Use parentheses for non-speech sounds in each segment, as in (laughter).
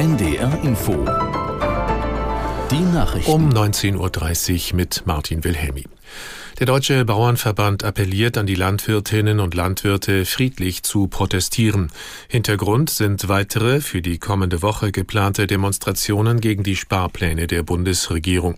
NDR Info. Die Nachrichten. Um 19.30 Uhr mit Martin Wilhelmi. Der Deutsche Bauernverband appelliert an die Landwirtinnen und Landwirte, friedlich zu protestieren. Hintergrund sind weitere für die kommende Woche geplante Demonstrationen gegen die Sparpläne der Bundesregierung.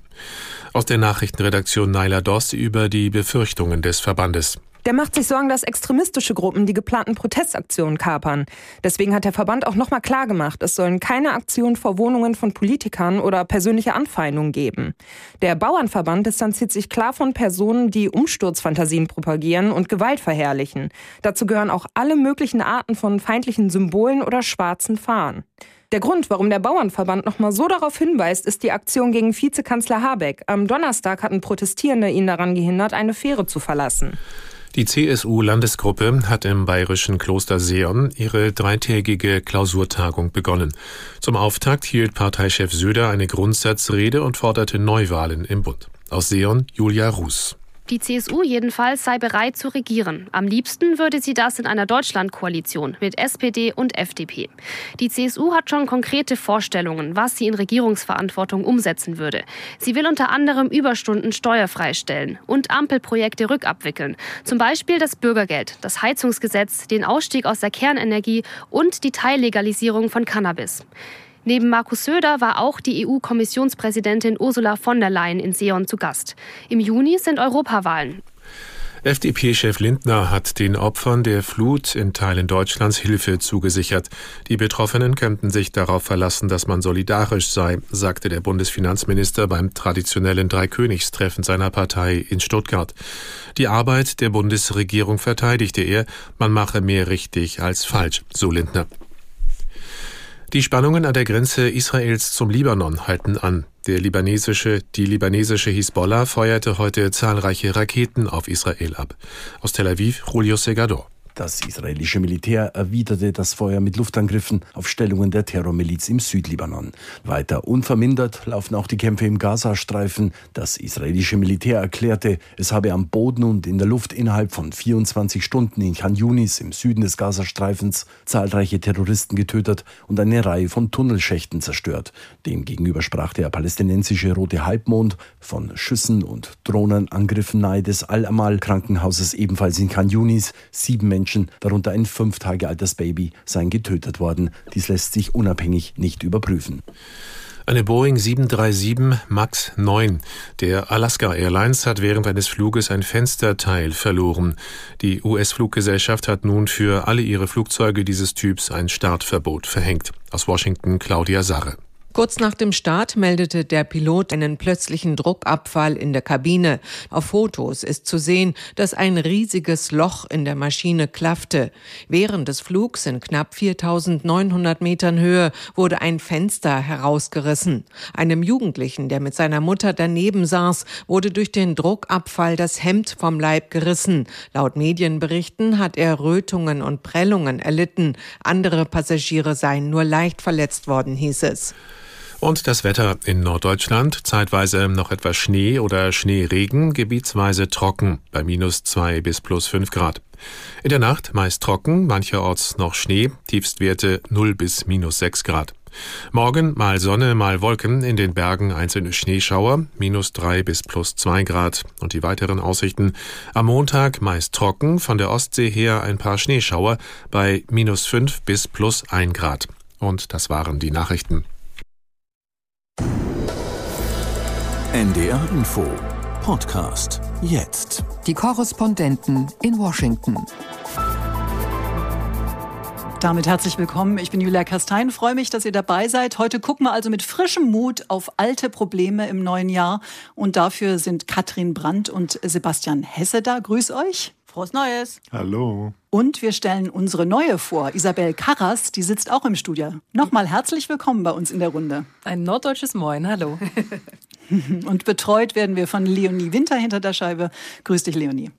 Aus der Nachrichtenredaktion Naila Doss über die Befürchtungen des Verbandes. Der macht sich Sorgen, dass extremistische Gruppen die geplanten Protestaktionen kapern. Deswegen hat der Verband auch nochmal klargemacht, es sollen keine Aktionen vor Wohnungen von Politikern oder persönliche Anfeindungen geben. Der Bauernverband distanziert sich klar von Personen, die Umsturzfantasien propagieren und Gewalt verherrlichen. Dazu gehören auch alle möglichen Arten von feindlichen Symbolen oder schwarzen Fahnen. Der Grund, warum der Bauernverband nochmal so darauf hinweist, ist die Aktion gegen Vizekanzler Habeck. Am Donnerstag hatten Protestierende ihn daran gehindert, eine Fähre zu verlassen. Die CSU-Landesgruppe hat im bayerischen Kloster Seon ihre dreitägige Klausurtagung begonnen. Zum Auftakt hielt Parteichef Söder eine Grundsatzrede und forderte Neuwahlen im Bund. Aus Seon Julia Ruß. Die CSU jedenfalls sei bereit zu regieren. Am liebsten würde sie das in einer Deutschlandkoalition mit SPD und FDP. Die CSU hat schon konkrete Vorstellungen, was sie in Regierungsverantwortung umsetzen würde. Sie will unter anderem Überstunden steuerfrei stellen und Ampelprojekte rückabwickeln. Zum Beispiel das Bürgergeld, das Heizungsgesetz, den Ausstieg aus der Kernenergie und die Teillegalisierung von Cannabis. Neben Markus Söder war auch die EU-Kommissionspräsidentin Ursula von der Leyen in Seon zu Gast. Im Juni sind Europawahlen. FDP-Chef Lindner hat den Opfern der Flut in Teilen Deutschlands Hilfe zugesichert. Die Betroffenen könnten sich darauf verlassen, dass man solidarisch sei, sagte der Bundesfinanzminister beim traditionellen Dreikönigstreffen seiner Partei in Stuttgart. Die Arbeit der Bundesregierung verteidigte er, man mache mehr richtig als falsch, so Lindner. Die Spannungen an der Grenze Israels zum Libanon halten an. Der libanesische, die libanesische Hisbollah feuerte heute zahlreiche Raketen auf Israel ab. Aus Tel Aviv, Julio Segador. Das israelische Militär erwiderte das Feuer mit Luftangriffen auf Stellungen der Terrormiliz im Südlibanon. Weiter unvermindert laufen auch die Kämpfe im Gazastreifen. Das israelische Militär erklärte, es habe am Boden und in der Luft innerhalb von 24 Stunden in Khan Yunis im Süden des Gazastreifens zahlreiche Terroristen getötet und eine Reihe von Tunnelschächten zerstört. Demgegenüber sprach der palästinensische Rote Halbmond von Schüssen und Drohnenangriffen nahe des Al-Amal-Krankenhauses ebenfalls in Khan Yunis. Sieben Menschen Menschen, darunter ein fünf Tage altes Baby, seien getötet worden. Dies lässt sich unabhängig nicht überprüfen. Eine Boeing 737 MAX 9 der Alaska Airlines hat während eines Fluges ein Fensterteil verloren. Die US-Fluggesellschaft hat nun für alle ihre Flugzeuge dieses Typs ein Startverbot verhängt. Aus Washington Claudia Sarre. Kurz nach dem Start meldete der Pilot einen plötzlichen Druckabfall in der Kabine. Auf Fotos ist zu sehen, dass ein riesiges Loch in der Maschine klaffte. Während des Flugs in knapp 4900 Metern Höhe wurde ein Fenster herausgerissen. Einem Jugendlichen, der mit seiner Mutter daneben saß, wurde durch den Druckabfall das Hemd vom Leib gerissen. Laut Medienberichten hat er Rötungen und Prellungen erlitten. Andere Passagiere seien nur leicht verletzt worden, hieß es. Und das Wetter in Norddeutschland, zeitweise noch etwas Schnee oder Schneeregen, gebietsweise trocken, bei minus zwei bis plus fünf Grad. In der Nacht meist trocken, mancherorts noch Schnee, Tiefstwerte 0 bis minus sechs Grad. Morgen mal Sonne, mal Wolken, in den Bergen einzelne Schneeschauer, minus drei bis plus zwei Grad. Und die weiteren Aussichten. Am Montag meist trocken, von der Ostsee her ein paar Schneeschauer bei minus fünf bis plus ein Grad. Und das waren die Nachrichten. NDR Info Podcast jetzt. Die Korrespondenten in Washington. Damit herzlich willkommen. Ich bin Julia Kastein. Freue mich, dass ihr dabei seid. Heute gucken wir also mit frischem Mut auf alte Probleme im neuen Jahr. Und dafür sind Katrin Brandt und Sebastian Hesse da. Grüß euch. Frohes Neues. Hallo. Und wir stellen unsere neue vor, Isabel Karras, die sitzt auch im Studio. Nochmal herzlich willkommen bei uns in der Runde. Ein norddeutsches Moin, hallo. (laughs) (laughs) Und betreut werden wir von Leonie Winter hinter der Scheibe. Grüß dich, Leonie.